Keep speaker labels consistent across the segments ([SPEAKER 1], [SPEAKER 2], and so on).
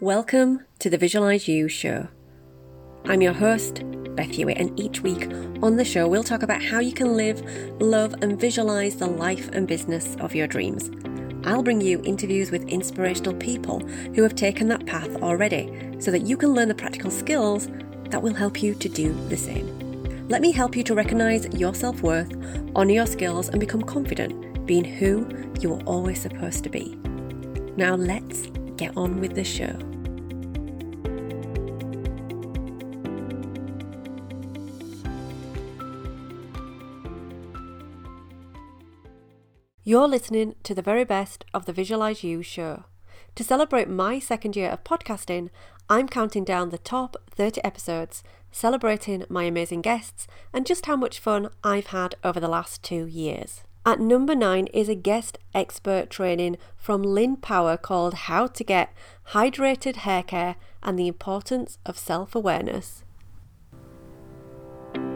[SPEAKER 1] Welcome to the Visualize You show. I'm your host, Beth Hewitt, and each week on the show, we'll talk about how you can live, love, and visualize the life and business of your dreams. I'll bring you interviews with inspirational people who have taken that path already so that you can learn the practical skills that will help you to do the same. Let me help you to recognize your self worth, honor your skills, and become confident being who you were always supposed to be. Now, let's get on with the show. You're listening to the very best of the Visualize You show. To celebrate my second year of podcasting, I'm counting down the top 30 episodes, celebrating my amazing guests and just how much fun I've had over the last two years. At number nine is a guest expert training from Lynn Power called How to Get Hydrated Hair Care and the Importance of Self Awareness.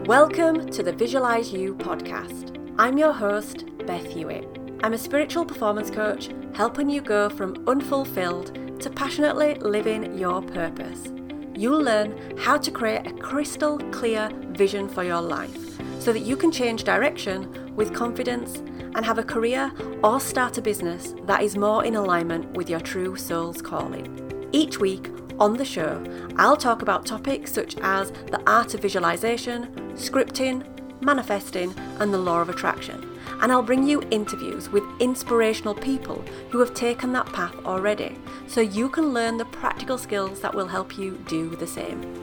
[SPEAKER 1] Welcome to the Visualize You podcast. I'm your host, Beth Hewitt. I'm a spiritual performance coach helping you go from unfulfilled to passionately living your purpose. You'll learn how to create a crystal clear vision for your life so that you can change direction with confidence and have a career or start a business that is more in alignment with your true soul's calling. Each week on the show, I'll talk about topics such as the art of visualization, scripting, manifesting, and the law of attraction and I'll bring you interviews with inspirational people who have taken that path already so you can learn the practical skills that will help you do the same.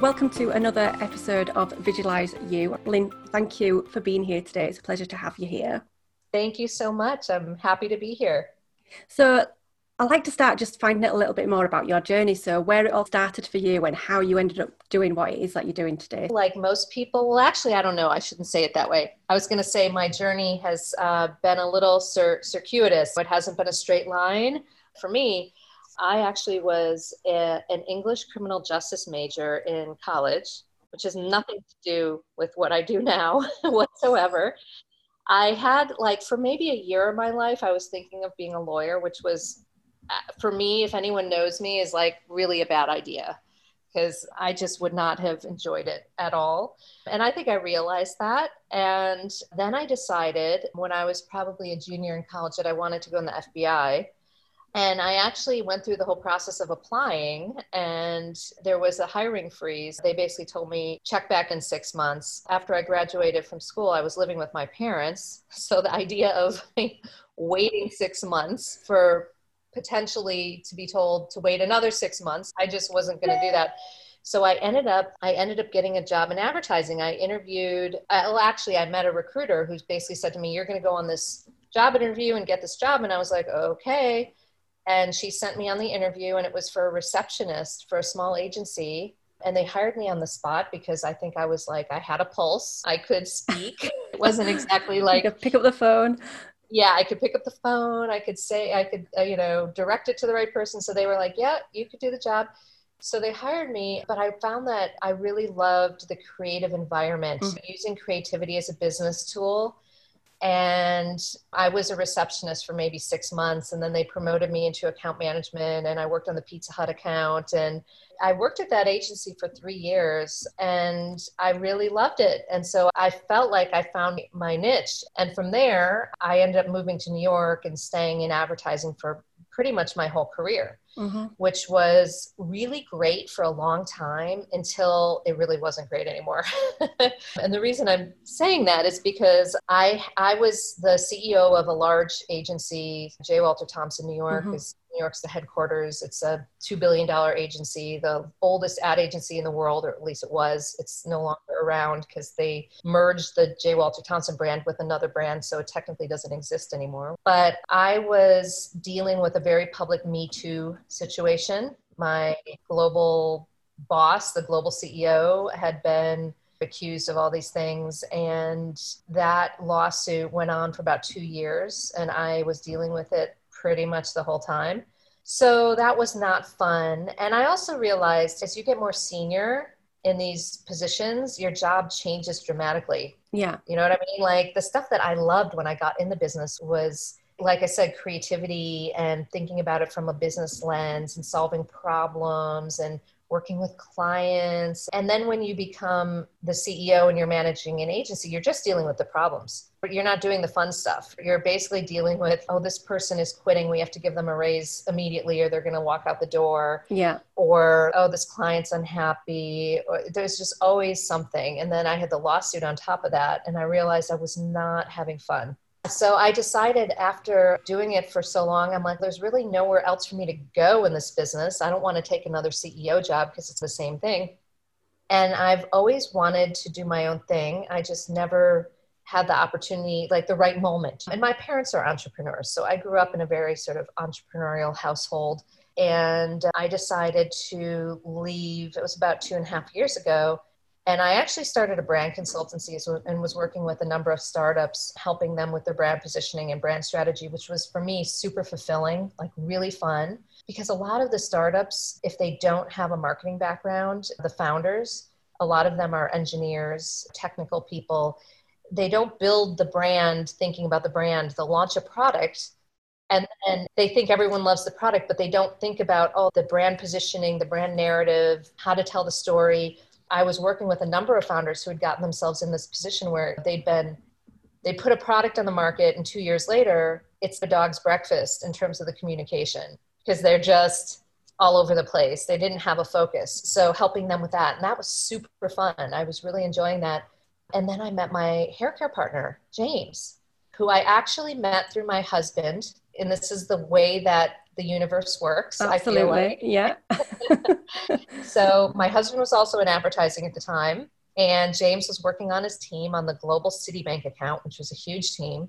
[SPEAKER 1] Welcome to another episode of Visualize You. Lynn, thank you for being here today. It's a pleasure to have you here.
[SPEAKER 2] Thank you so much. I'm happy to be here.
[SPEAKER 1] So, I'd like to start just finding out a little bit more about your journey. So, where it all started for you and how you ended up doing what it is that you're doing today.
[SPEAKER 2] Like most people, well, actually, I don't know. I shouldn't say it that way. I was going to say my journey has uh, been a little cir- circuitous. It hasn't been a straight line. For me, I actually was a, an English criminal justice major in college, which has nothing to do with what I do now whatsoever. I had, like, for maybe a year of my life, I was thinking of being a lawyer, which was uh, for me, if anyone knows me, is like really a bad idea because I just would not have enjoyed it at all. And I think I realized that. And then I decided when I was probably a junior in college that I wanted to go in the FBI. And I actually went through the whole process of applying, and there was a hiring freeze. They basically told me, check back in six months. After I graduated from school, I was living with my parents. So the idea of waiting six months for potentially to be told to wait another six months. I just wasn't going to do that. So I ended up I ended up getting a job in advertising. I interviewed well actually I met a recruiter who basically said to me you're going to go on this job interview and get this job and I was like okay and she sent me on the interview and it was for a receptionist for a small agency and they hired me on the spot because I think I was like I had a pulse. I could speak. it wasn't exactly like
[SPEAKER 1] pick up the phone
[SPEAKER 2] yeah, I could pick up the phone. I could say, I could, uh, you know, direct it to the right person. So they were like, yeah, you could do the job. So they hired me, but I found that I really loved the creative environment, mm-hmm. using creativity as a business tool. And I was a receptionist for maybe six months, and then they promoted me into account management, and I worked on the Pizza Hut account. And I worked at that agency for three years and I really loved it. And so I felt like I found my niche. And from there, I ended up moving to New York and staying in advertising for pretty much my whole career, mm-hmm. which was really great for a long time until it really wasn't great anymore. and the reason I'm saying that is because I I was the CEO of a large agency, J. Walter Thompson, New York, mm-hmm. is New York's the headquarters. It's a $2 billion agency, the oldest ad agency in the world, or at least it was. It's no longer around because they merged the J. Walter Thompson brand with another brand, so it technically doesn't exist anymore. But I was dealing with a very public Me Too situation. My global boss, the global CEO, had been accused of all these things. And that lawsuit went on for about two years, and I was dealing with it pretty much the whole time. So that was not fun. And I also realized as you get more senior, in these positions, your job changes dramatically.
[SPEAKER 3] Yeah.
[SPEAKER 2] You know what I mean? Like the stuff that I loved when I got in the business was, like I said, creativity and thinking about it from a business lens and solving problems and working with clients. And then when you become the CEO and you're managing an agency, you're just dealing with the problems. But you're not doing the fun stuff. You're basically dealing with, oh, this person is quitting. We have to give them a raise immediately or they're going to walk out the door.
[SPEAKER 3] Yeah.
[SPEAKER 2] Or, oh, this client's unhappy. Or, there's just always something. And then I had the lawsuit on top of that. And I realized I was not having fun. So I decided after doing it for so long, I'm like, there's really nowhere else for me to go in this business. I don't want to take another CEO job because it's the same thing. And I've always wanted to do my own thing. I just never had the opportunity, like the right moment. And my parents are entrepreneurs. So I grew up in a very sort of entrepreneurial household. And I decided to leave, it was about two and a half years ago and I actually started a brand consultancy and was working with a number of startups, helping them with their brand positioning and brand strategy, which was for me super fulfilling, like really fun. Because a lot of the startups, if they don't have a marketing background, the founders, a lot of them are engineers, technical people. They don't build the brand thinking about the brand. They'll launch a product and then they think everyone loves the product, but they don't think about, oh, the brand positioning, the brand narrative, how to tell the story I was working with a number of founders who had gotten themselves in this position where they'd been they put a product on the market and 2 years later it's the dog's breakfast in terms of the communication because they're just all over the place. They didn't have a focus. So helping them with that and that was super fun. I was really enjoying that. And then I met my hair care partner, James, who I actually met through my husband. And this is the way that the universe works.
[SPEAKER 3] Absolutely. Like. Yeah.
[SPEAKER 2] so my husband was also in advertising at the time. And James was working on his team on the global Citibank account, which was a huge team.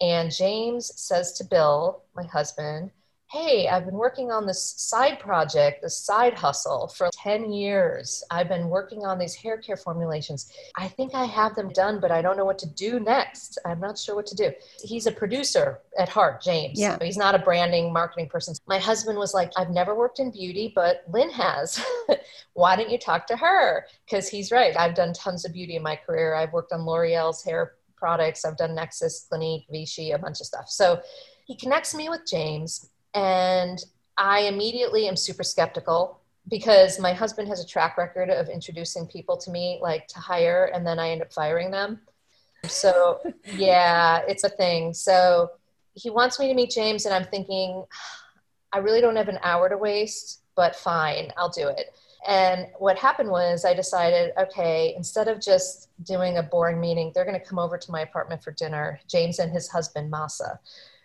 [SPEAKER 2] And James says to Bill, my husband, hey, I've been working on this side project, this side hustle for 10 years. I've been working on these hair care formulations. I think I have them done, but I don't know what to do next. I'm not sure what to do. He's a producer at heart, James.
[SPEAKER 3] Yeah.
[SPEAKER 2] He's not a branding, marketing person. My husband was like, I've never worked in beauty, but Lynn has. Why don't you talk to her? Because he's right. I've done tons of beauty in my career. I've worked on L'Oreal's hair products. I've done Nexxus, Clinique, Vichy, a bunch of stuff. So he connects me with James and I immediately am super skeptical because my husband has a track record of introducing people to me like to hire and then I end up firing them. So, yeah, it's a thing. So, he wants me to meet James, and I'm thinking, I really don't have an hour to waste, but fine, I'll do it. And what happened was I decided, okay, instead of just doing a boring meeting, they're going to come over to my apartment for dinner, James and his husband, Masa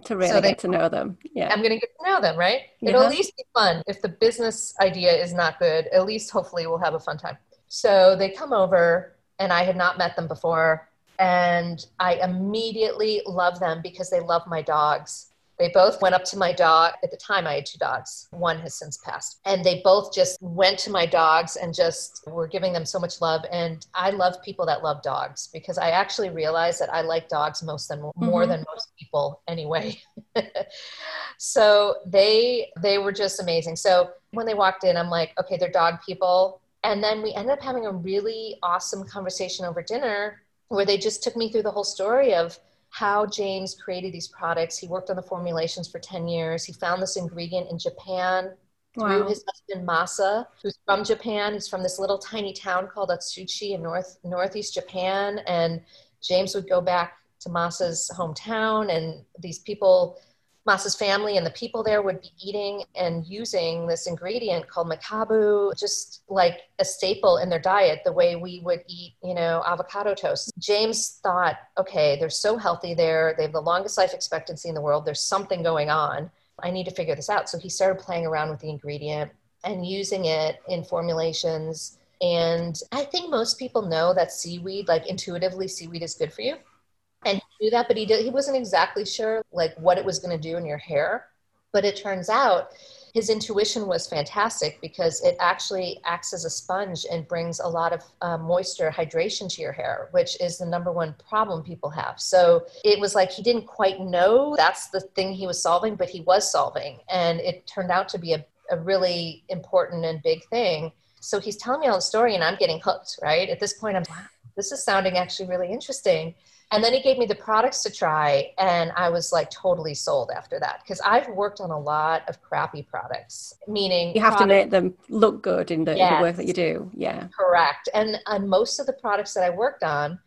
[SPEAKER 3] to really so they, get to know them. Yeah.
[SPEAKER 2] I'm going to get to know them, right? It'll at least be fun. If the business idea is not good, at least hopefully we'll have a fun time. So they come over, and I had not met them before. And I immediately love them because they love my dogs. They both went up to my dog. At the time, I had two dogs. One has since passed. And they both just went to my dogs and just were giving them so much love. And I love people that love dogs because I actually realized that I like dogs most than mm-hmm. more than most people anyway. so they they were just amazing. So when they walked in, I'm like, okay, they're dog people. And then we ended up having a really awesome conversation over dinner where they just took me through the whole story of how James created these products. He worked on the formulations for 10 years. He found this ingredient in Japan wow. through his husband Masa, who's from Japan. He's from this little tiny town called Atsuchi in north northeast Japan. And James would go back to Masa's hometown, and these people Masa's family and the people there would be eating and using this ingredient called mekabu, just like a staple in their diet, the way we would eat, you know, avocado toast. James thought, okay, they're so healthy there. They have the longest life expectancy in the world. There's something going on. I need to figure this out. So he started playing around with the ingredient and using it in formulations. And I think most people know that seaweed, like intuitively, seaweed is good for you knew that but he did he wasn't exactly sure like what it was going to do in your hair but it turns out his intuition was fantastic because it actually acts as a sponge and brings a lot of uh, moisture hydration to your hair which is the number one problem people have so it was like he didn't quite know that's the thing he was solving but he was solving and it turned out to be a, a really important and big thing So he's telling me all the story and I'm getting hooked, right? At this point, I'm this is sounding actually really interesting. And then he gave me the products to try, and I was like totally sold after that because I've worked on a lot of crappy products, meaning
[SPEAKER 3] you have
[SPEAKER 2] product-
[SPEAKER 3] to make them look good in the, in the work that you do. Yeah.
[SPEAKER 2] Correct. And on most of the products that I worked on,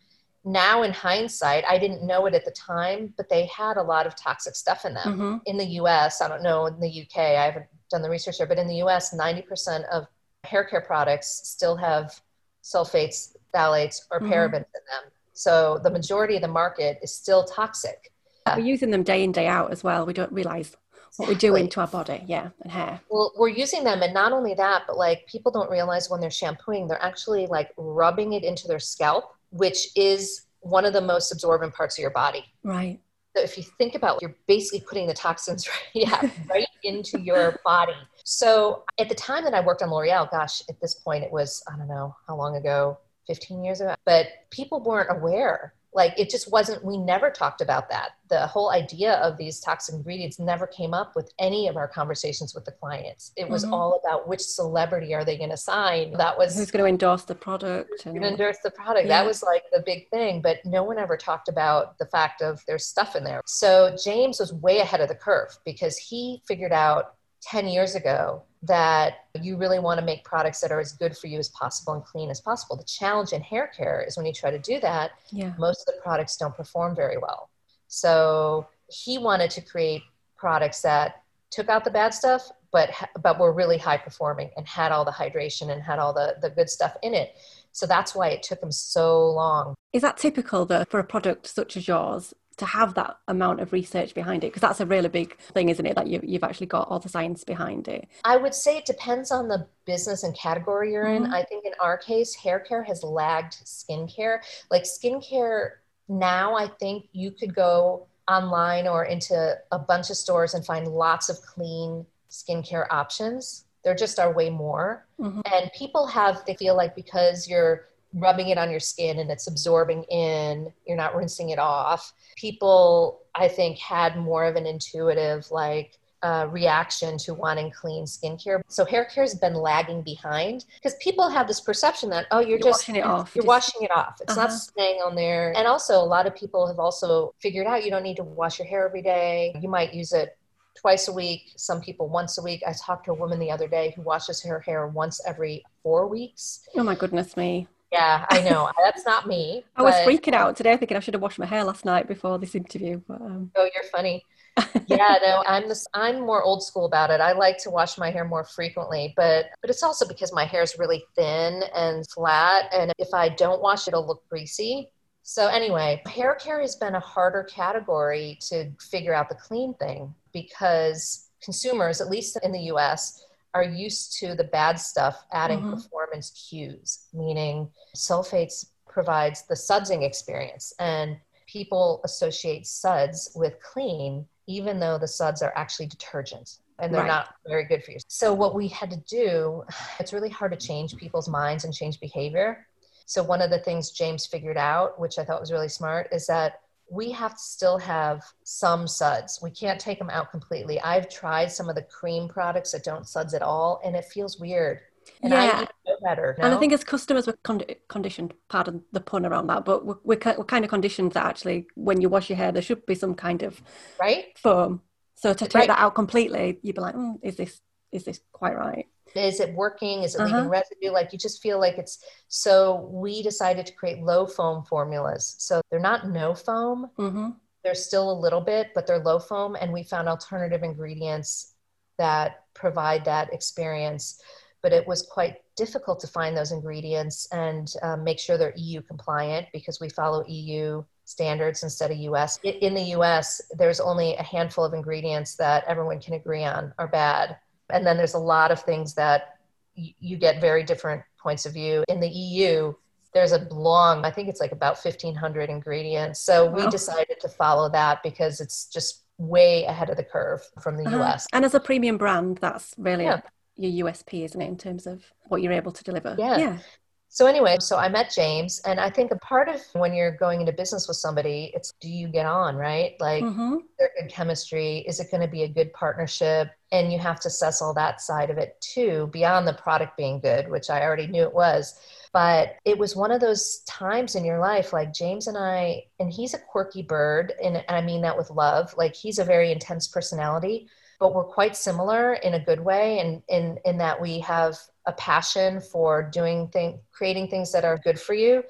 [SPEAKER 2] now in hindsight, I didn't know it at the time, but they had a lot of toxic stuff in them.
[SPEAKER 3] Mm-hmm.
[SPEAKER 2] In the US, I don't know in the UK, I haven't done the research there, but in the US, 90% of hair care products still have sulfates, phthalates, or
[SPEAKER 3] Mhm.
[SPEAKER 2] parabens in them. So the majority of the market is still toxic.
[SPEAKER 3] We're using them day in, day out as well. We don't realize what we're
[SPEAKER 2] doing
[SPEAKER 3] to our body. Yeah. And hair.
[SPEAKER 2] Well, we're using them, and not only that, but like people don't realize when they're shampooing, they're actually like rubbing it into their scalp, which is one of the most absorbent parts of your body.
[SPEAKER 3] Right.
[SPEAKER 2] So if you think about, it, you're basically putting the toxins right, yeah, right into your body. So at the time that I worked on L'Oreal, gosh, at this point it was I don't know how long ago, 15 years ago, but people weren't aware. Like it just wasn't. We never talked about that. The whole idea of these toxic ingredients never came up with any of our conversations with the clients. It was
[SPEAKER 3] Mhm.
[SPEAKER 2] all about which celebrity are they going to sign. That was
[SPEAKER 3] Who's going to endorse the product? And
[SPEAKER 2] and endorse the product.
[SPEAKER 3] Yeah.
[SPEAKER 2] That was like the big thing, but no one ever talked about the fact of there's stuff in there. So James was way ahead of the curve because he figured out 10 years ago that you really want to make products that are as good for you as possible and clean as possible. The challenge in hair care is when you try to do that,
[SPEAKER 3] yeah.
[SPEAKER 2] most of the products don't perform very well. So he wanted to create products that took out the bad stuff, but but were really high performing and had all the hydration and had all the the good stuff in it. So that's why it took him so long.
[SPEAKER 3] Is that typical though for a product such as yours to have that amount of research behind it? Because that's a really big thing, isn't it? That you, you've actually got all the science behind it.
[SPEAKER 2] I would say it depends on the business and category you're in.
[SPEAKER 3] Mhm.
[SPEAKER 2] I think in our case, hair care has lagged skincare. Like skincare now, I think you could go online or into a bunch of stores and find lots of clean skincare options. There just are way more.
[SPEAKER 3] Mhm.
[SPEAKER 2] And people have, they feel like because you're rubbing it on your skin and it's absorbing in, you're not rinsing it off. People, I think, had more of an intuitive, like, uh, reaction to wanting clean skincare. So hair care has been lagging behind because people have this perception that oh you're,
[SPEAKER 3] You're
[SPEAKER 2] just
[SPEAKER 3] washing it off.
[SPEAKER 2] You're
[SPEAKER 3] Just-
[SPEAKER 2] washing it off. It's not
[SPEAKER 3] Uh-huh.
[SPEAKER 2] staying on there. And also a lot of people have also figured out you don't need to wash your hair every day. You might use it twice a week. Some people once a week. I talked to a woman the other day who washes her hair once every four weeks.
[SPEAKER 3] Oh my goodness me.
[SPEAKER 2] Yeah, I know. That's not me.
[SPEAKER 3] I was freaking out today thinking I should have washed my hair last night before this interview. But um,
[SPEAKER 2] Oh, you're funny. yeah, no, I'm this. I'm more old school about it. I like to wash my hair more frequently, but but it's also because my hair is really thin and flat, and if I don't wash it, it'll look greasy. So anyway, hair care has been a harder category to figure out the clean thing because consumers, at least in the U.S., are used to the bad stuff adding
[SPEAKER 3] Mhm.
[SPEAKER 2] performance cues, meaning sulfates provides the sudsing experience and people associate suds with clean even though the suds are actually detergents and they're
[SPEAKER 3] Right.
[SPEAKER 2] not very good for you. So what we had to do, it's really hard to change people's minds and change behavior. So one of the things James figured out, which I thought was really smart, is that we have to still have some suds. We can't take them out completely. I've tried some of the cream products that don't suds at all, and it feels weird. And I
[SPEAKER 3] Yeah.
[SPEAKER 2] know better.
[SPEAKER 3] and I think as customers we're condi- conditioned, pardon the pun around that, but we're, we're, we're kind of conditioned that actually when you wash your hair there should be some kind of
[SPEAKER 2] right?
[SPEAKER 3] foam. So to take
[SPEAKER 2] Right.
[SPEAKER 3] that out completely, you'd be like, mm, is this is this quite right?
[SPEAKER 2] Is it working? Is it
[SPEAKER 3] Uh-huh.
[SPEAKER 2] leaving residue? Like you just feel like it's so we decided to create low foam formulas. So they're not no foam.
[SPEAKER 3] Hmm
[SPEAKER 2] they're still a little bit but they're low foam and we found alternative ingredients that provide that experience. But it was quite difficult to find those ingredients and um, make sure they're eu compliant because we follow eu standards instead of us in the us there's only a handful of ingredients that everyone can agree on are bad and then there's a lot of things that y- you get very different points of view in the eu there's a long i think it's like about 1500 ingredients so we decided to follow that because it's just way ahead of the curve from the
[SPEAKER 3] Uh-huh.
[SPEAKER 2] us
[SPEAKER 3] And as a premium brand, that's really
[SPEAKER 2] Yeah.
[SPEAKER 3] your USP, isn't it, in terms of what you're able to deliver?
[SPEAKER 2] Yeah.
[SPEAKER 3] Yeah.
[SPEAKER 2] So anyway, so I met James, and I think a part of when you're going into business with somebody, it's do you get on, right? Like, mm-hmm. there good chemistry? Is it going to be a good partnership? And you have to assess all that side of it too, beyond the product being good, which I already knew it was. But it was one of those times in your life, like James and I, and he's a quirky bird, and I mean that with love. Like he's a very intense personality, but we're quite similar in a good way, and in in that we have a passion for doing things, creating things that are good for you.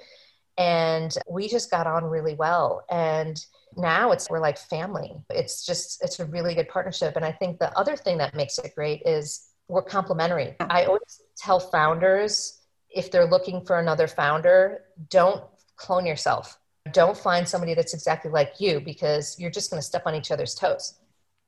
[SPEAKER 2] And we just got on really well. And now it's we're like family. It's just it's a really good partnership. And I think the other thing that makes it great is we're complementary. I always tell founders if they're looking for another founder, don't clone yourself. Don't find somebody that's exactly like you because you're just going to step on each other's toes.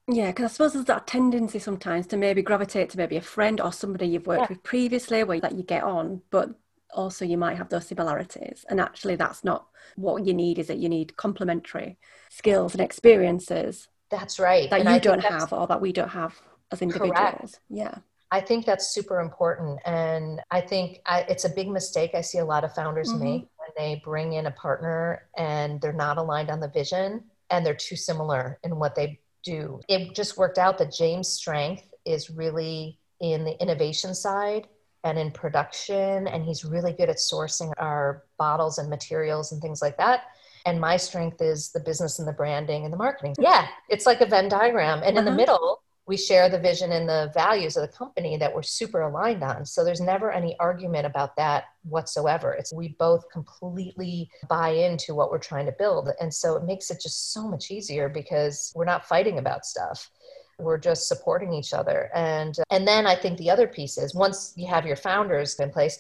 [SPEAKER 3] Yeah, because I suppose there's that tendency sometimes to maybe gravitate to maybe a friend or somebody you've worked yeah. with previously where that you get on, but also you might have those similarities. And actually, that's not what you need. Is that you need complementary skills and experiences.
[SPEAKER 2] That's right.
[SPEAKER 3] That and you I don't have or that we don't have as individuals. Correct. Yeah.
[SPEAKER 2] I think that's super important. And I think I, it's a big mistake I see a lot of founders mm-hmm. make when they bring in a partner and they're not aligned on the vision and they're too similar in what they do. It just worked out that James' strength is really in the innovation side and in production, and he's really good at sourcing our bottles and materials and things like that. And my strength is the business and the branding and the marketing. Yeah, it's like a Venn diagram. And uh-huh. in the uh-huh. middle, we share the vision and the values of the company that we're super aligned on. So there's never any argument about that whatsoever. It's we both completely buy into what we're trying to build. And so it makes it just so much easier because we're not fighting about stuff. We're just supporting each other. And and then I think the other piece is once you have your founders in place,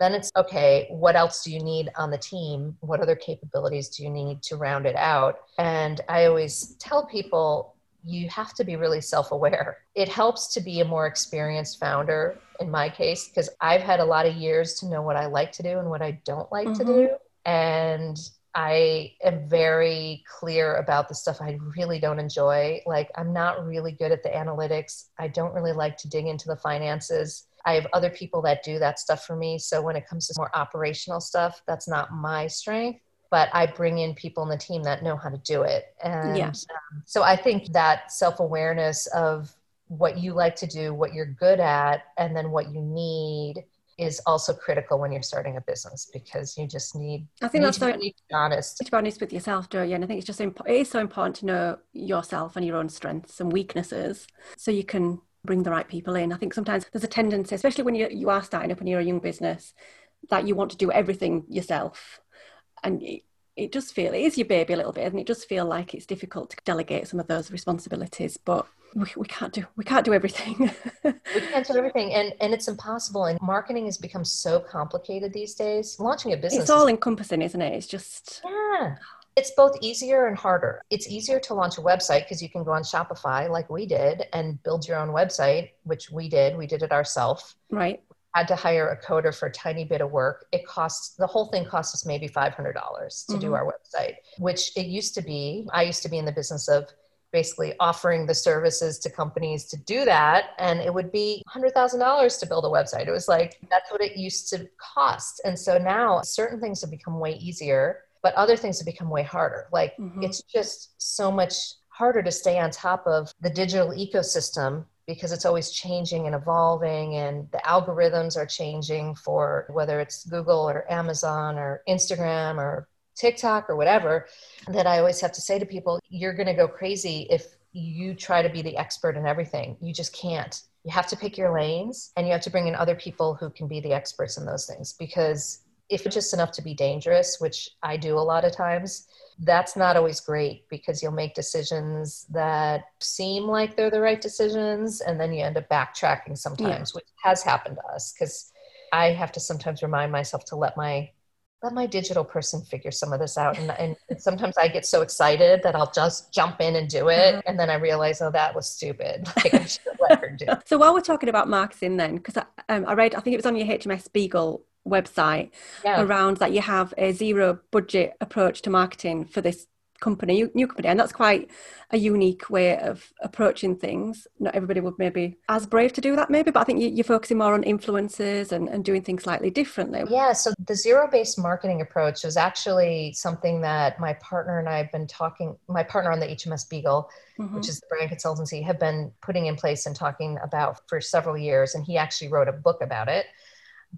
[SPEAKER 2] then it's okay, what else do you need on the team? What other capabilities do you need to round it out? And I always tell people you have to be really self aware. It helps to be a more experienced founder in my case, because I've had a lot of years to know what I like to do and what I don't like mm-hmm. to do. And I am very clear about the stuff I really don't enjoy. Like, I'm not really good at the analytics. I don't really like to dig into the finances. I have other people that do that stuff for me. So, when it comes to more operational stuff, that's not my strength but I bring in people in the team that know how to do it. And yeah. um, so I think that self awareness of what you like to do, what you're good at, and then what you need is also critical when you're starting a business because you just need.
[SPEAKER 3] I think that's
[SPEAKER 2] so honest.
[SPEAKER 3] To be honest with yourself, don't you? And I think it's just imp- it is so important to know yourself and your own strengths and weaknesses, so you can bring the right people in. I think sometimes there's a tendency, especially when you you are starting up and you're a young business, that you want to do everything yourself and it, it does feel it is your baby a little bit and it does feel like it's difficult to delegate some of those responsibilities but we, we can't do we can't do everything
[SPEAKER 2] we can't do everything and and it's impossible and marketing has become so complicated these days launching a business
[SPEAKER 3] it's all encompassing isn't it it's just
[SPEAKER 2] yeah it's both easier and harder. It's easier to launch a website because you can go on Shopify like we did and build your own website, which we did. We did it ourselves.
[SPEAKER 3] Right
[SPEAKER 2] had to hire a coder for a tiny bit of work. It costs the whole thing cost us maybe $500 to mm-hmm. do our website, which it used to be. I used to be in the business of basically offering the services to companies to do that and it would be $100,000 to build a website. It was like that's what it used to cost. And so now certain things have become way easier, but other things have become way harder. Like mm-hmm. it's just so much harder to stay on top of the digital ecosystem because it's always changing and evolving and the algorithms are changing for whether it's Google or Amazon or Instagram or TikTok or whatever that I always have to say to people you're going to go crazy if you try to be the expert in everything. You just can't. You have to pick your lanes and you have to bring in other people who can be the experts in those things. Because if it's just enough to be dangerous which I do a lot of times that's not always great because you'll make decisions that seem like they're the right decisions and then you end up backtracking sometimes yeah. which has happened to us because i have to sometimes remind myself to let my let my digital person figure some of this out and, and sometimes i get so excited that i'll just jump in and do it uh-huh. and then i realize oh that was stupid like I should let her do
[SPEAKER 3] so while we're talking about marketing then because I, um, I read i think it was on your hms beagle website yeah. around that you have a zero budget approach to marketing for this company, new company, and that's quite a unique way of approaching things. Not everybody would maybe as brave to do that, maybe, but I think you're focusing more on influences and, and doing things slightly differently.
[SPEAKER 2] Yeah, so the zero based marketing approach is actually something that my partner and I have been talking, my partner on the HMS Beagle, mm-hmm. which is the brand consultancy, have been putting in place and talking about for several years. And he actually wrote a book about it.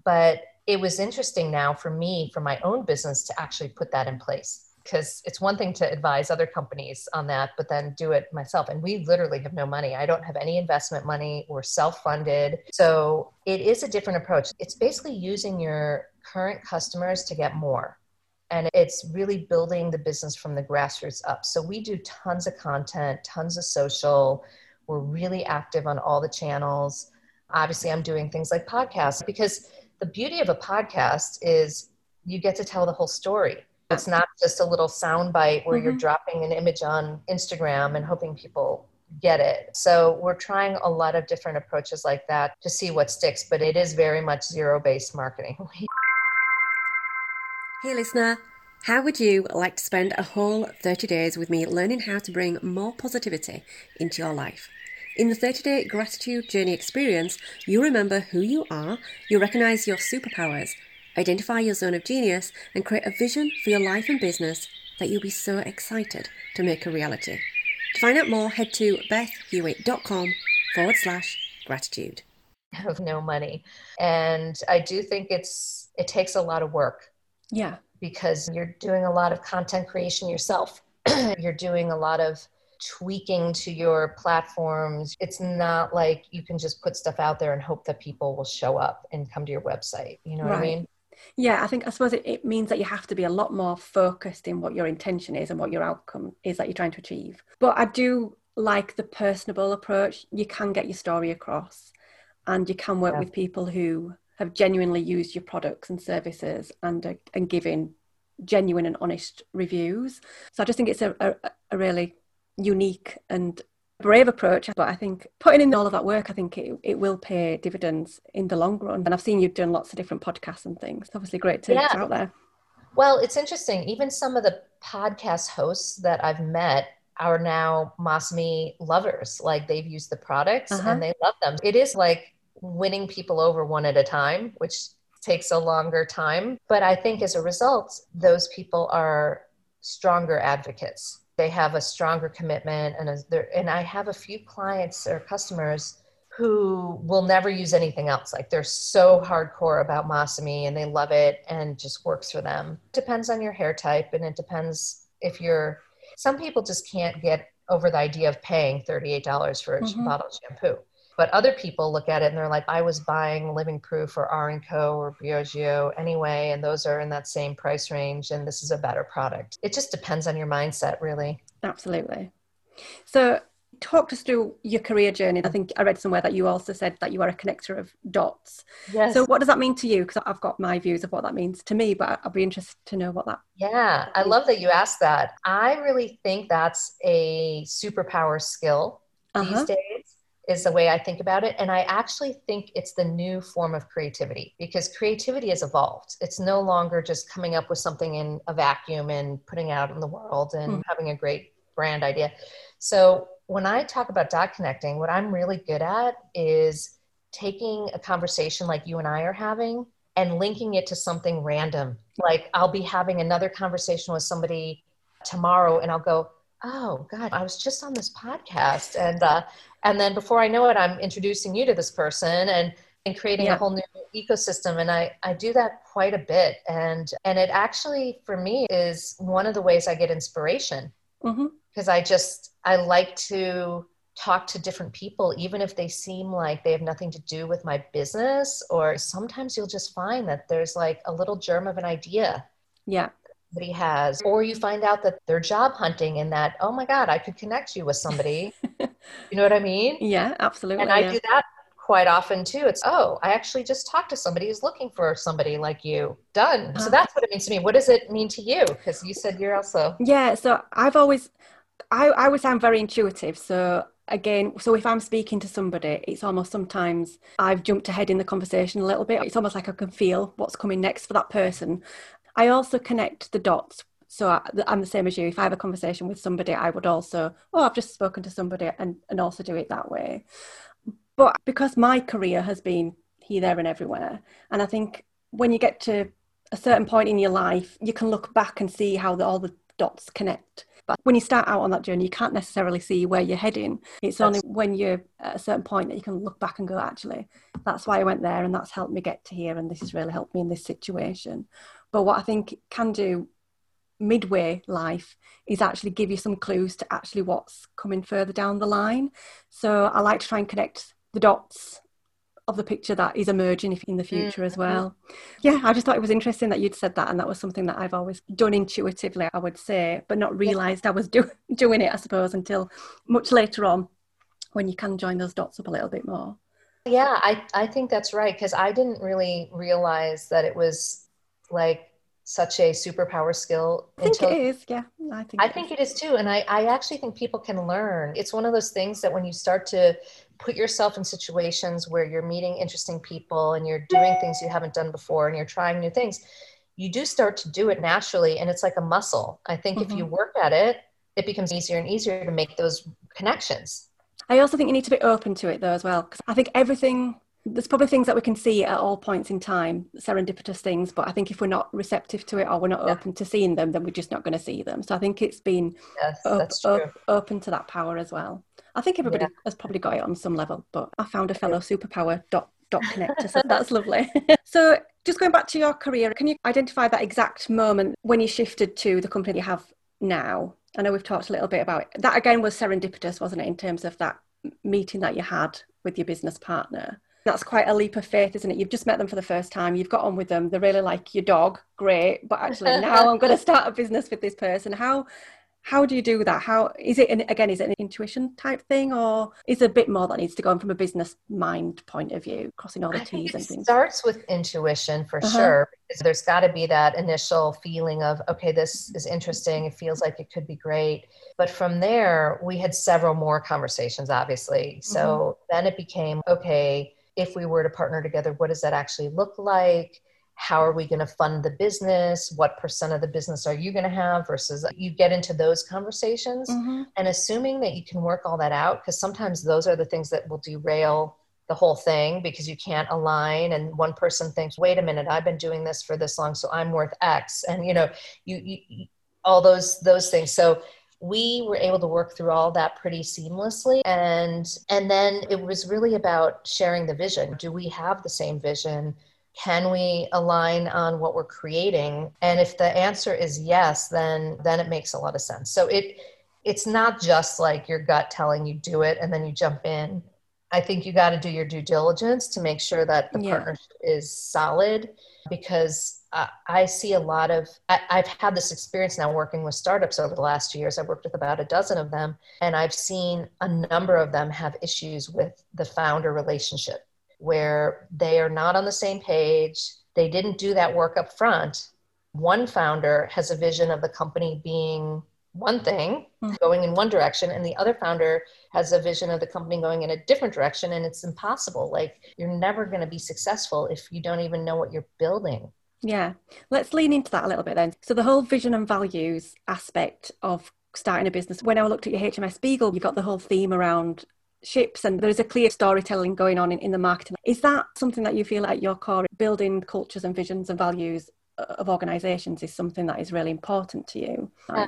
[SPEAKER 2] But it was interesting now for me, for my own business, to actually put that in place because it's one thing to advise other companies on that, but then do it myself. And we literally have no money. I don't have any investment money. We're self funded. So it is a different approach. It's basically using your current customers to get more. And it's really building the business from the grassroots up. So we do tons of content, tons of social. We're really active on all the channels. Obviously, I'm doing things like podcasts because the beauty of a podcast is you get to tell the whole story it's not just a little sound bite where mm-hmm. you're dropping an image on Instagram and hoping people get it. So we're trying a lot of different approaches like that to see what sticks, but it is very much zero based marketing.
[SPEAKER 3] hey, listener. How would you like to spend a whole 30 days with me learning how to bring more positivity into your life? In the 30 day gratitude journey experience, you remember who you are, you recognize your superpowers, Identify your zone of genius and create a vision for your life and business that you'll be so excited to make a reality. To find out more, head to bethhewitt.com forward slash gratitude.
[SPEAKER 2] Have no money. And I do think it's it takes a lot of work.
[SPEAKER 3] Yeah.
[SPEAKER 2] Because you're doing a lot of content creation yourself. you're doing a lot of tweaking to your platforms. It's not like you can just put stuff out there and hope that people will show up and come to your website. You know right. what I mean?
[SPEAKER 3] Yeah, I think I suppose it, it means that you have to be a lot more focused in what your intention is and what your outcome is that you're trying to achieve. But I do like the personable approach. You can get your story across and you can work yeah. with people who have genuinely used your products and services and uh, and giving genuine and honest reviews. So I just think it's a, a, a really unique and brave approach, but I think putting in all of that work, I think it, it will pay dividends in the long run. And I've seen you've done lots of different podcasts and things. It's obviously great to yeah. out there.
[SPEAKER 2] Well, it's interesting. Even some of the podcast hosts that I've met are now Masami lovers. Like they've used the products uh-huh. and they love them. It is like winning people over one at a time, which takes a longer time. But I think as a result, those people are stronger advocates they have a stronger commitment and as and i have a few clients or customers who will never use anything else. Like they're so hardcore about masami and they love it and just works for them. Depends on your hair type and it depends if you're some people just can't get over the idea of paying $38 for a mm-hmm. bottle of shampoo but other people look at it and they're like, I was buying Living Proof or R & Co or Briogeo anyway, and those are in that same price range, and this is a better product. It just depends on your mindset, really.
[SPEAKER 3] Absolutely. So talk to us through your career journey. I think I read somewhere that you also said that you are a connector of dots.
[SPEAKER 2] Yes.
[SPEAKER 3] So what does that mean to you? Because I've got my views of what that means to me, but I'd be interested to know what that.
[SPEAKER 2] Yeah, I love that you asked that. I really think that's a superpower skill uh-huh. these days is the way I think about it. And I actually think it's the new form of creativity because creativity has evolved. It's no longer just coming up with something in a vacuum and putting it out in the world and mm. having a great brand idea. So when I talk about dot connecting, what I'm really good at is taking a conversation like you and I are having and linking it to something random. Like I'll be having another conversation with somebody tomorrow and I'll go, oh god i was just on this podcast and uh, and then before i know it i'm introducing you to this person and and creating yeah. a whole new ecosystem and i i do that quite a bit and and it actually for me is one of the ways i get inspiration because mm-hmm. i just i like to talk to different people even if they seem like they have nothing to do with my business or sometimes you'll just find that there's like a little germ of an idea
[SPEAKER 3] yeah
[SPEAKER 2] somebody has, or you find out that they're job hunting and that, oh my God, I could connect you with somebody. you know what I mean?
[SPEAKER 3] Yeah, absolutely.
[SPEAKER 2] And I
[SPEAKER 3] yeah.
[SPEAKER 2] do that quite often too. It's, oh, I actually just talked to somebody who's looking for somebody like you. Done. So uh-huh. that's what it means to me. What does it mean to you? Because you said you're also.
[SPEAKER 3] Yeah. So I've always, I, I would sound very intuitive. So again so if i'm speaking to somebody it's almost sometimes i've jumped ahead in the conversation a little bit it's almost like i can feel what's coming next for that person I also connect the dots. So I, I'm the same as you. If I have a conversation with somebody, I would also, oh, I've just spoken to somebody and, and also do it that way. But because my career has been here, there, and everywhere, and I think when you get to a certain point in your life, you can look back and see how the, all the dots connect. But when you start out on that journey, you can't necessarily see where you're heading. It's only when you're at a certain point that you can look back and go, actually, that's why I went there and that's helped me get to here and this has really helped me in this situation. But what I think can do midway life is actually give you some clues to actually what's coming further down the line. So I like to try and connect the dots of the picture that is emerging in the future mm-hmm. as well. Yeah, I just thought it was interesting that you'd said that, and that was something that I've always done intuitively, I would say, but not realised yeah. I was do- doing it, I suppose, until much later on when you can join those dots up a little bit more.
[SPEAKER 2] Yeah, I, I think that's right because I didn't really realize that it was like such a superpower skill.
[SPEAKER 3] I think it is. Yeah, I think.
[SPEAKER 2] I think it is too, and I, I actually think people can learn. It's one of those things that when you start to put yourself in situations where you're meeting interesting people and you're doing things you haven't done before and you're trying new things, you do start to do it naturally, and it's like a muscle. I think mm-hmm. if you mm-hmm. work at it, it becomes easier and easier to make those connections.
[SPEAKER 3] I also think you need to be open to it though as well, because I think everything there's probably things that we can see at all points in time, serendipitous things, but I think if we're not receptive to it or we're not yeah. open to seeing them, then we're just not going to see them. So I think it's been
[SPEAKER 2] yes, op- op-
[SPEAKER 3] open to that power as well. I think everybody yeah. has probably got it on some level, but I found a fellow superpower dot dot connector, so that's lovely. so just going back to your career, can you identify that exact moment when you shifted to the company you have now? I know we've talked a little bit about it. that. Again, was serendipitous, wasn't it, in terms of that meeting that you had with your business partner? That's quite a leap of faith, isn't it? You've just met them for the first time, you've got on with them, they're really like your dog, great. But actually, now I'm going to start a business with this person. How how do you do that? How is it? An, again, is it an intuition type thing, or is there a bit more that needs to go on from a business mind point of view, crossing all the T's and things?
[SPEAKER 2] It starts with intuition for uh-huh. sure. There's got to be that initial feeling of okay, this is interesting. It feels like it could be great. But from there, we had several more conversations, obviously. So mm-hmm. then it became okay if we were to partner together, what does that actually look like? How are we going to fund the business? What percent of the business are you going to have versus you get into those conversations mm-hmm. and assuming that you can work all that out because sometimes those are the things that will derail the whole thing because you can't align and one person thinks wait a minute i've been doing this for this long so i'm worth x and you know you, you all those those things so we were able to work through all that pretty seamlessly. And and then it was really about sharing the vision. Do we have the same vision? Can we align on what we're creating? And if the answer is yes then then it makes a lot of sense. So it it's not just like your gut telling you do it and then you jump in. I think you got to do your due diligence to make sure that the yeah. partnership is solid because I see a lot of, I, have had this experience now working with startups over the last two years. I've worked with about a dozen of them, and I've seen a number of them have issues with the founder relationship where they are not on the same page. They didn't do that work up front. One founder has a vision of the company being one thing mm-hmm. going in one direction and the other founder has a vision of the company going in a different direction and it's impossible like you're never going to be successful if you don't even know what you're building
[SPEAKER 3] yeah, let's lean into that a little bit then. So, the whole vision and values aspect of starting a business. When I looked at your HMS Beagle, you've got the whole theme around ships and there's a clear storytelling going on in, in the marketing. Is that something that you feel at your core, building cultures and visions and values of organizations is something that is really important to you?
[SPEAKER 2] Yeah.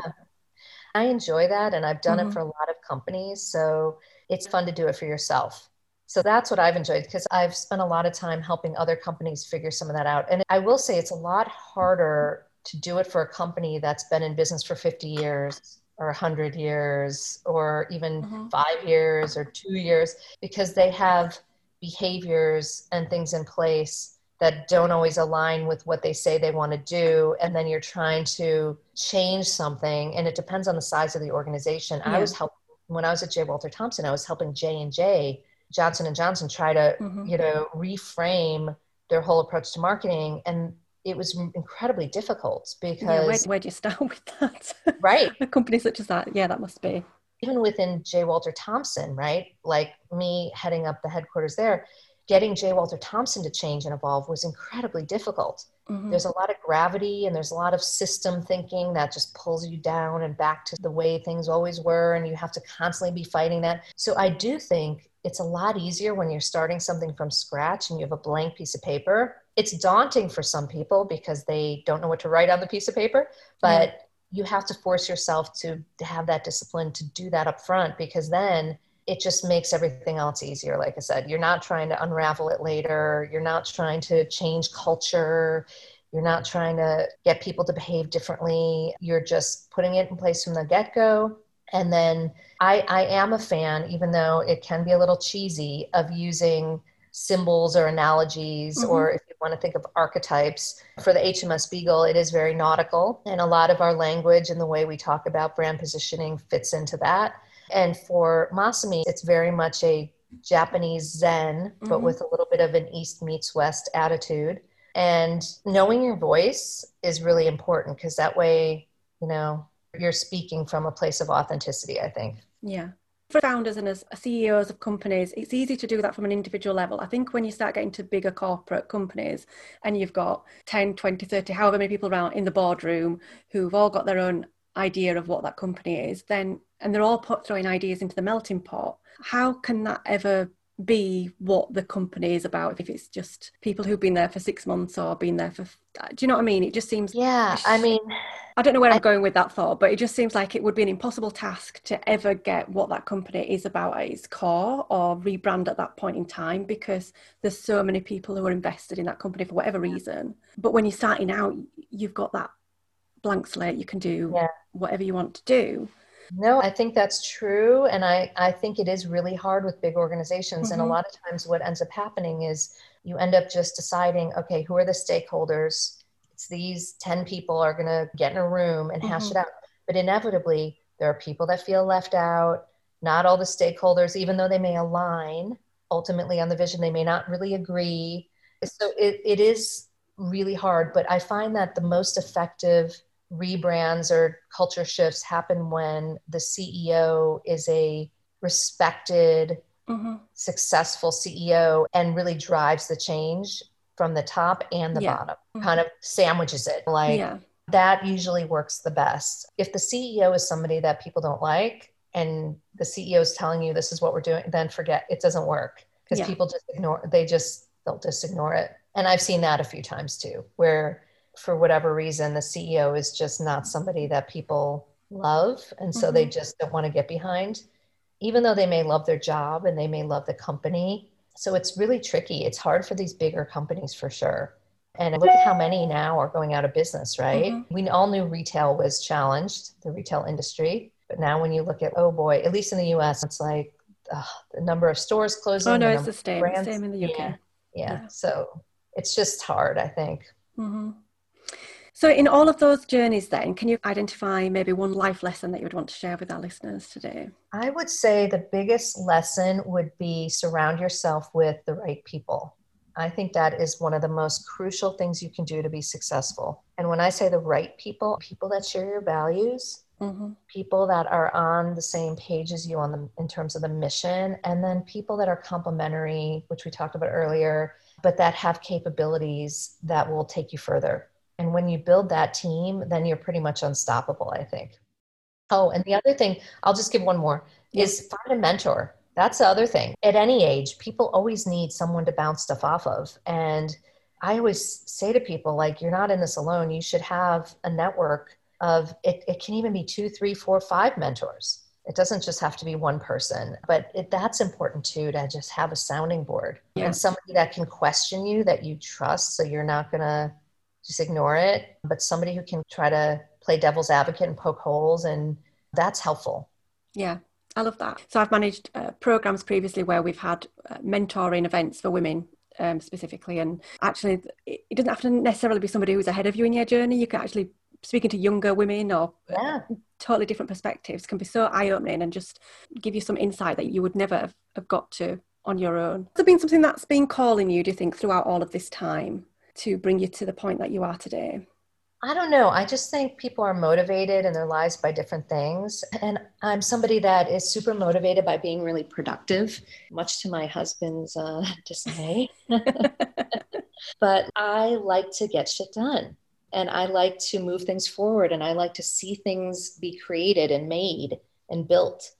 [SPEAKER 2] I enjoy that and I've done mm-hmm. it for a lot of companies. So it's fun to do it for yourself. So that's what I've enjoyed because I've spent a lot of time helping other companies figure some of that out. And I will say it's a lot harder to do it for a company that's been in business for 50 years or 100 years or even mm-hmm. five years or two years because they have behaviors and things in place that don't always align with what they say they want to do and then you're trying to change something and it depends on the size of the organization yeah. i was helping when i was at j walter thompson i was helping j and j Johnson and Johnson try to, mm-hmm. you know, reframe their whole approach to marketing, and it was incredibly difficult because yeah,
[SPEAKER 3] where, where do you start with that?
[SPEAKER 2] Right,
[SPEAKER 3] a company such as that, yeah, that must be
[SPEAKER 2] even within J. Walter Thompson, right? Like me heading up the headquarters there, getting J. Walter Thompson to change and evolve was incredibly difficult. Mm-hmm. There's a lot of gravity and there's a lot of system thinking that just pulls you down and back to the way things always were, and you have to constantly be fighting that. So I do think it's a lot easier when you're starting something from scratch and you have a blank piece of paper. It's daunting for some people because they don't know what to write on the piece of paper, but mm-hmm. you have to force yourself to, to have that discipline to do that up front because then it just makes everything else easier. Like I said, you're not trying to unravel it later. You're not trying to change culture. You're not trying to get people to behave differently. You're just putting it in place from the get go. And then I, I am a fan, even though it can be a little cheesy, of using symbols or analogies, mm-hmm. or if you want to think of archetypes. For the HMS Beagle, it is very nautical, and a lot of our language and the way we talk about brand positioning fits into that. And for Masami, it's very much a Japanese Zen, but mm-hmm. with a little bit of an East meets West attitude. And knowing your voice is really important because that way, you know, you're speaking from a place of authenticity, I think.
[SPEAKER 3] Yeah. For founders and as CEOs of companies, it's easy to do that from an individual level. I think when you start getting to bigger corporate companies and you've got 10, 20, 30, however many people around in the boardroom who've all got their own idea of what that company is, then and they're all put throwing ideas into the melting pot. How can that ever be what the company is about. If it's just people who've been there for six months or been there for uh, do you know what i mean? It just seems
[SPEAKER 2] yeah i mean
[SPEAKER 3] i don't know where I, i'm going with that thought but it just seems like it would be an impossible task to ever get what that company is about at its core or rebrand at that point in time because there's so many people who are invested in that company for whatever reason. But when you're starting out you've got that blank slate. You can do yeah. whatever you want to do
[SPEAKER 2] no, I think that's true. And I, I think it is really hard with big organizations. Mm-hmm. And a mm-hmm. lot of times, what ends up happening is you end up just deciding, okay, who are the stakeholders? It's these 10 people are going to get in a room and hash mm-hmm. it out. But inevitably, there are people that feel left out. Not all the stakeholders, even though they may align ultimately on the vision, they may not really agree. So it, it is really hard. But I find that the most effective rebrands or culture shifts happen when the CEO is a respected, mm-hmm. successful CEO and really drives the change from the top and the yeah. bottom, mm-hmm. kind of sandwiches it. Like yeah. that usually works the best. If the CEO is somebody that people don't like and the CEO is telling you this is what we're doing, then forget it doesn't work because yeah. people just ignore, they just, they'll just ignore it. And I've seen that a few times too, where for whatever reason, the CEO is just not somebody that people love. And so mm-hmm. they just don't want to get behind, even though they may love their job and they may love the company. So it's really tricky. It's hard for these bigger companies for sure. And look at how many now are going out of business, right? Mm-hmm. We all knew retail was challenged, the retail industry. But now when you look at, oh boy, at least in the US, it's like uh, the number of stores closing.
[SPEAKER 3] Oh, no, it's the same. Same in the UK.
[SPEAKER 2] Yeah. yeah. yeah. So it's just hard, I think.
[SPEAKER 3] Mm-hmm. So, in all of those journeys, then, can you identify maybe one life lesson that you would want to share with our listeners today?
[SPEAKER 2] I would say the biggest lesson would be surround yourself with the right people. I think that is one of the most crucial things you can do to be successful. And when I say the right people, people that share your values, mm-hmm. people that are on the same page as you on the in terms of the mission, and then people that are complementary, which we talked about earlier, but that have capabilities that will take you further and when you build that team, then you're pretty much unstoppable, I think. Oh, and the other thing, I'll just give one more, is find a mentor. That's the other thing. At any age, people always need someone to bounce stuff off of. And I always say to people, like, you're not in this alone. You should have a network of it, it can even be two, three, four, five mentors. It doesn't just have to be one person, but it, that's important too to just have a sounding board yeah. and somebody that can question you that you trust. So you're not going to just ignore it. But somebody who can try to play devil's advocate and poke holes, and that's helpful.
[SPEAKER 3] Yeah, I love that. So I've managed uh, programs previously where we've had uh, mentoring events for women um, specifically, and actually, it doesn't have to necessarily be somebody who's ahead of you in your journey. You can actually speaking to younger women or uh, yeah. totally different perspectives can be so eye-opening and just give you some insight that you would never have, have got to on your own. Has there been something that's been calling you, do you think, throughout all of this time? To bring you to the point that you are today?
[SPEAKER 2] I don't know. I just think people are motivated in their lives by different things. And I'm somebody that is super motivated by being really productive, much to my husband's uh, dismay. but I like to get shit done. And I like to move things forward and I like to see things be created and made and built.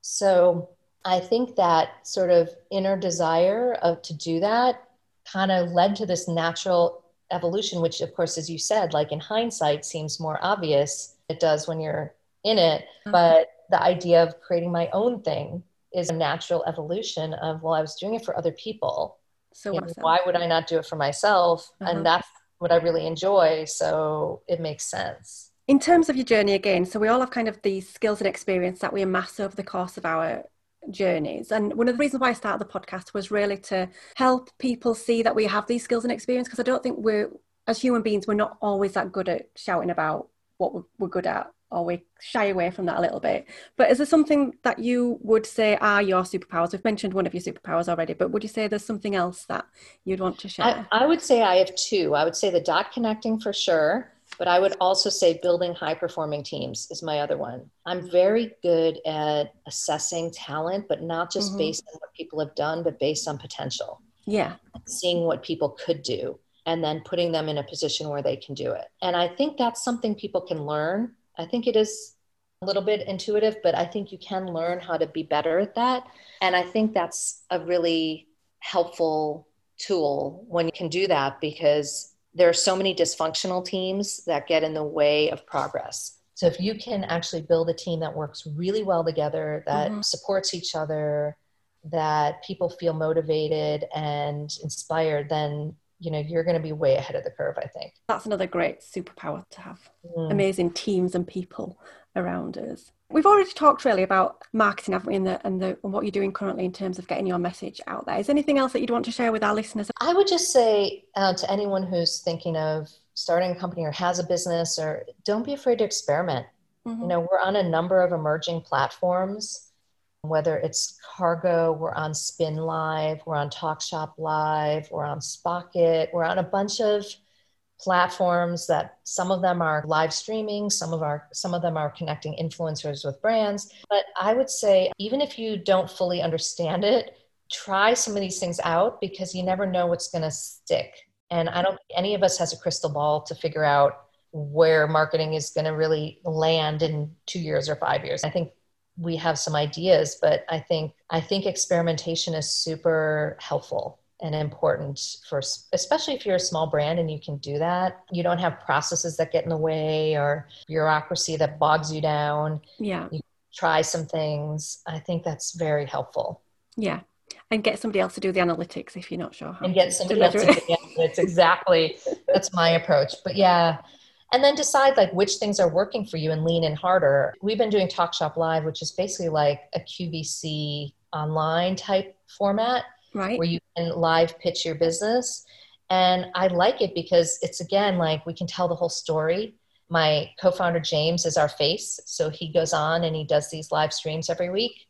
[SPEAKER 2] So I think that sort of inner desire of to do that kind of led to this natural evolution, which, of course, as you said, like in hindsight, seems more obvious. It does when you're in it. Mm-hmm. But the idea of creating my own thing is a natural evolution of, well, I was doing it for other people. So you know, why would I not do it for myself? Mm-hmm. And that's what I really enjoy. So it makes sense.
[SPEAKER 3] In terms of your journey again, so we all have kind of these skills and experience that we amass over the course of our journeys. And one of the reasons why I started the podcast was really to help people see that we have these skills and experience because I don't think we're, as human beings, we're not always that good at shouting about what we're good at or we shy away from that a little bit. But is there something that you would say are your superpowers? We've mentioned one of your superpowers already, but would you say there's something else that you'd want to share?
[SPEAKER 2] I, I would say I have two. I would say the dot connecting for sure. But I would also say building high performing teams is my other one. I'm very good at assessing talent, but not just mm-hmm. based on what people have done, but based on potential.
[SPEAKER 3] Yeah.
[SPEAKER 2] Seeing what people could do and then putting them in a position where they can do it. And I think that's something people can learn. I think it is a little bit intuitive, but I think you can learn how to be better at that. And I think that's a really helpful tool when you can do that because there are so many dysfunctional teams that get in the way of progress. So if you can actually build a team that works really well together, that mm-hmm. supports each other, that people feel motivated and inspired, then you know you're going to be way ahead of the curve. I think
[SPEAKER 3] that's another great superpower to have. Mm. Amazing teams and people around us. We've already talked really about marketing, haven't we, and, the, and, the, and what you're doing currently in terms of getting your message out there. Is there anything else that you'd want to share with our listeners?
[SPEAKER 2] I would just say uh, to anyone who's thinking of starting a company or has a business, or don't be afraid to experiment. Mm-hmm. You know, we're on a number of emerging platforms, whether it's Cargo, we're on Spin Live, we're on TalkShop Live, we're on Spocket, we're on a bunch of platforms that some of them are live streaming some of our some of them are connecting influencers with brands. But i would say even if you don't fully understand it try some of these things out because you never know what's going to stick. And i don't any of us has a crystal ball to figure out where marketing is going to really land in 2 years or 5 years. I think we have some ideas but i think i think experimentation is super helpful and important for especially if you're a small brand and you can do that. You don't have processes that get in the way or bureaucracy that bogs you down.
[SPEAKER 3] Yeah.
[SPEAKER 2] You try some things. I think that's very helpful.
[SPEAKER 3] Yeah. And get somebody else to do the analytics if you're not sure
[SPEAKER 2] and get somebody else to do the analytics. Exactly. That's my approach. But yeah. And then decide like which things are working for you and lean in harder. We've been doing talk shop live which is basically like a qvc online type format
[SPEAKER 3] right.
[SPEAKER 2] where you can live pitch your business. And i like it because it's again like we can tell the whole story. My co-founder james is our face so he goes on and he does these live streams every week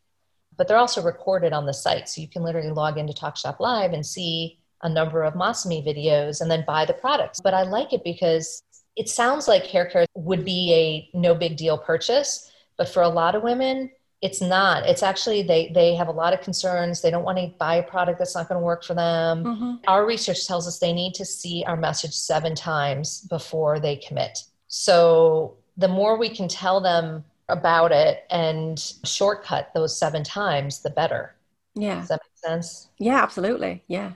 [SPEAKER 2] but they're also recorded on the site. So you can literally log into talkshop live and see a number of masami videos and then buy the products. But i like it because it sounds like hair care would be a no big deal purchase but for a lot of women it's not. It's actually they they have a lot of concerns. They don't want to buy a product that's not going to work for them. Mm-hmm. our research tells us they need to see our message seven times before they commit. So the more we can tell them about it and shortcut those seven times the better.
[SPEAKER 3] Yeah.
[SPEAKER 2] Does that make sense?
[SPEAKER 3] Yeah absolutely. Yeah.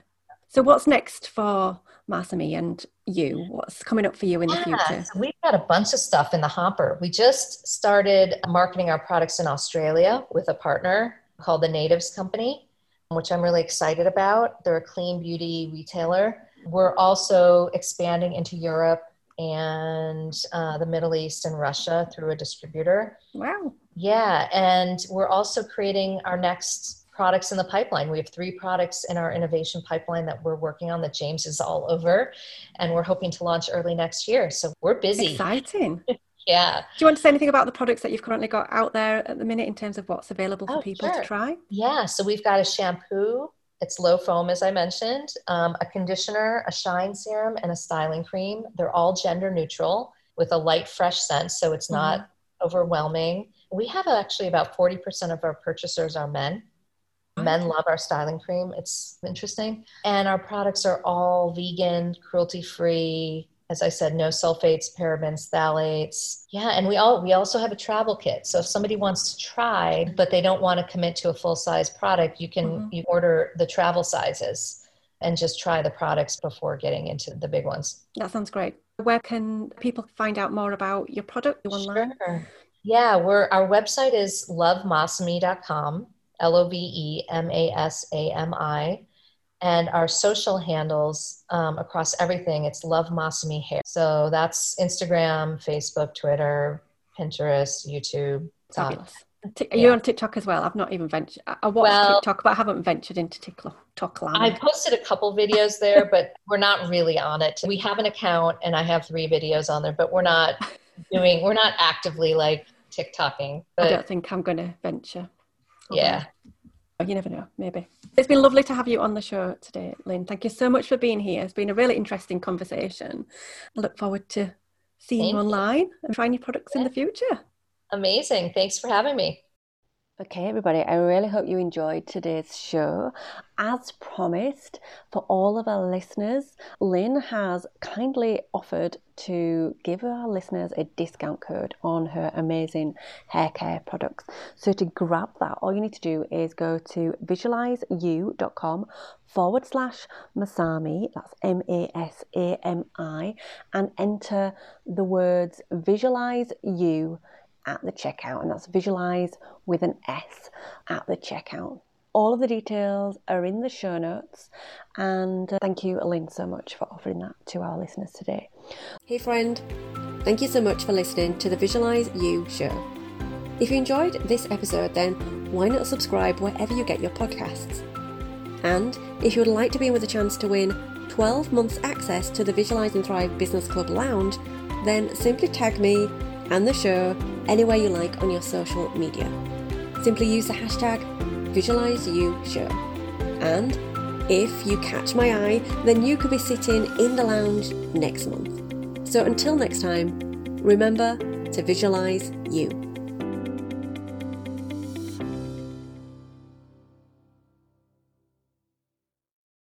[SPEAKER 3] So what's next for Masami and you? What's coming up for you in the future?
[SPEAKER 2] So we've got a bunch of stuff in the hopper. We just started marketing our products in Australia with a partner called the Natives Company, which I'm really excited about. They're a clean beauty retailer. We're also expanding into Europe and uh, the Middle East and Russia through a distributor.
[SPEAKER 3] Wow.
[SPEAKER 2] Yeah. And we're also creating our next products in the pipeline. We have three products in our innovation pipeline that we're working on that James is all over, and we're hoping to launch early next year. So we're busy.
[SPEAKER 3] Exciting.
[SPEAKER 2] yeah.
[SPEAKER 3] Do you want to say anything about the products that you've currently got out there at the minute in terms of what's available for oh, people sure. to try?
[SPEAKER 2] Yeah. So we've got a shampoo It's low foam, as I mentioned, um, a conditioner, a shine serum, and a styling cream. They're all gender neutral with a light, fresh scent, so it's not mm-hmm. overwhelming. We have actually about 40% of our purchasers are men. Men love our styling cream. It's interesting. And our products are all vegan, cruelty free, as I said, no sulfates, parabens, phthalates. Yeah, and we all we also have a travel kit. So if somebody wants to try, but they don't want to commit to a full size product, you can mm-hmm. you order the travel sizes and just try the products before getting into the big ones.
[SPEAKER 1] That sounds great. Where can people find out more about your product online?
[SPEAKER 2] Sure. Yeah, we're our website is lovemasami.com, L O V E M A S A M I and our social handles um, across everything it's love masami hair so that's instagram facebook twitter pinterest youtube
[SPEAKER 1] fabulous T- yeah. You're on TikTok as well. I've not even ventured. I watch well, TikTok, but I haven't ventured into TikTok land.
[SPEAKER 2] I posted a couple videos there, but we're not really on it. We have an account, and I have three videos on there, but we're not doing. We're not actively like TikToking. But,
[SPEAKER 1] I don't think I'm going to venture.
[SPEAKER 2] Yeah, oh,
[SPEAKER 1] you never know, maybe. It's been lovely to have you on the show today, Lynn. Thank you so much for being here. It's been a really interesting conversation. I look forward to seeing Thank you online and trying your products yeah. in the future.
[SPEAKER 2] Amazing. Thanks for having me.
[SPEAKER 1] Okay, everybody, I really hope you enjoyed today's show. As promised, for all of our listeners, Lynn has kindly offered to give our listeners a discount code on her amazing hair care products. So, to grab that, all you need to do is go to visualizeyou.com forward slash Masami, that's M A S A M I, and enter the words visualize you at the checkout, and that's visualize with an S at the checkout. All of the details are in the show notes, and uh, thank you, Lynn, so much for offering that to our listeners today. Hey, friend, thank you so much for listening to the Visualize You show. If you enjoyed this episode, then why not subscribe wherever you get your podcasts? And if you would like to be in with a chance to win 12 months access to the Visualize and Thrive Business Club Lounge, then simply tag me and the show anywhere you like on your social media. Simply use the hashtag VisualizeYouShow. And if you catch my eye, then you could be sitting in the lounge next month. So until next time, remember to visualize you.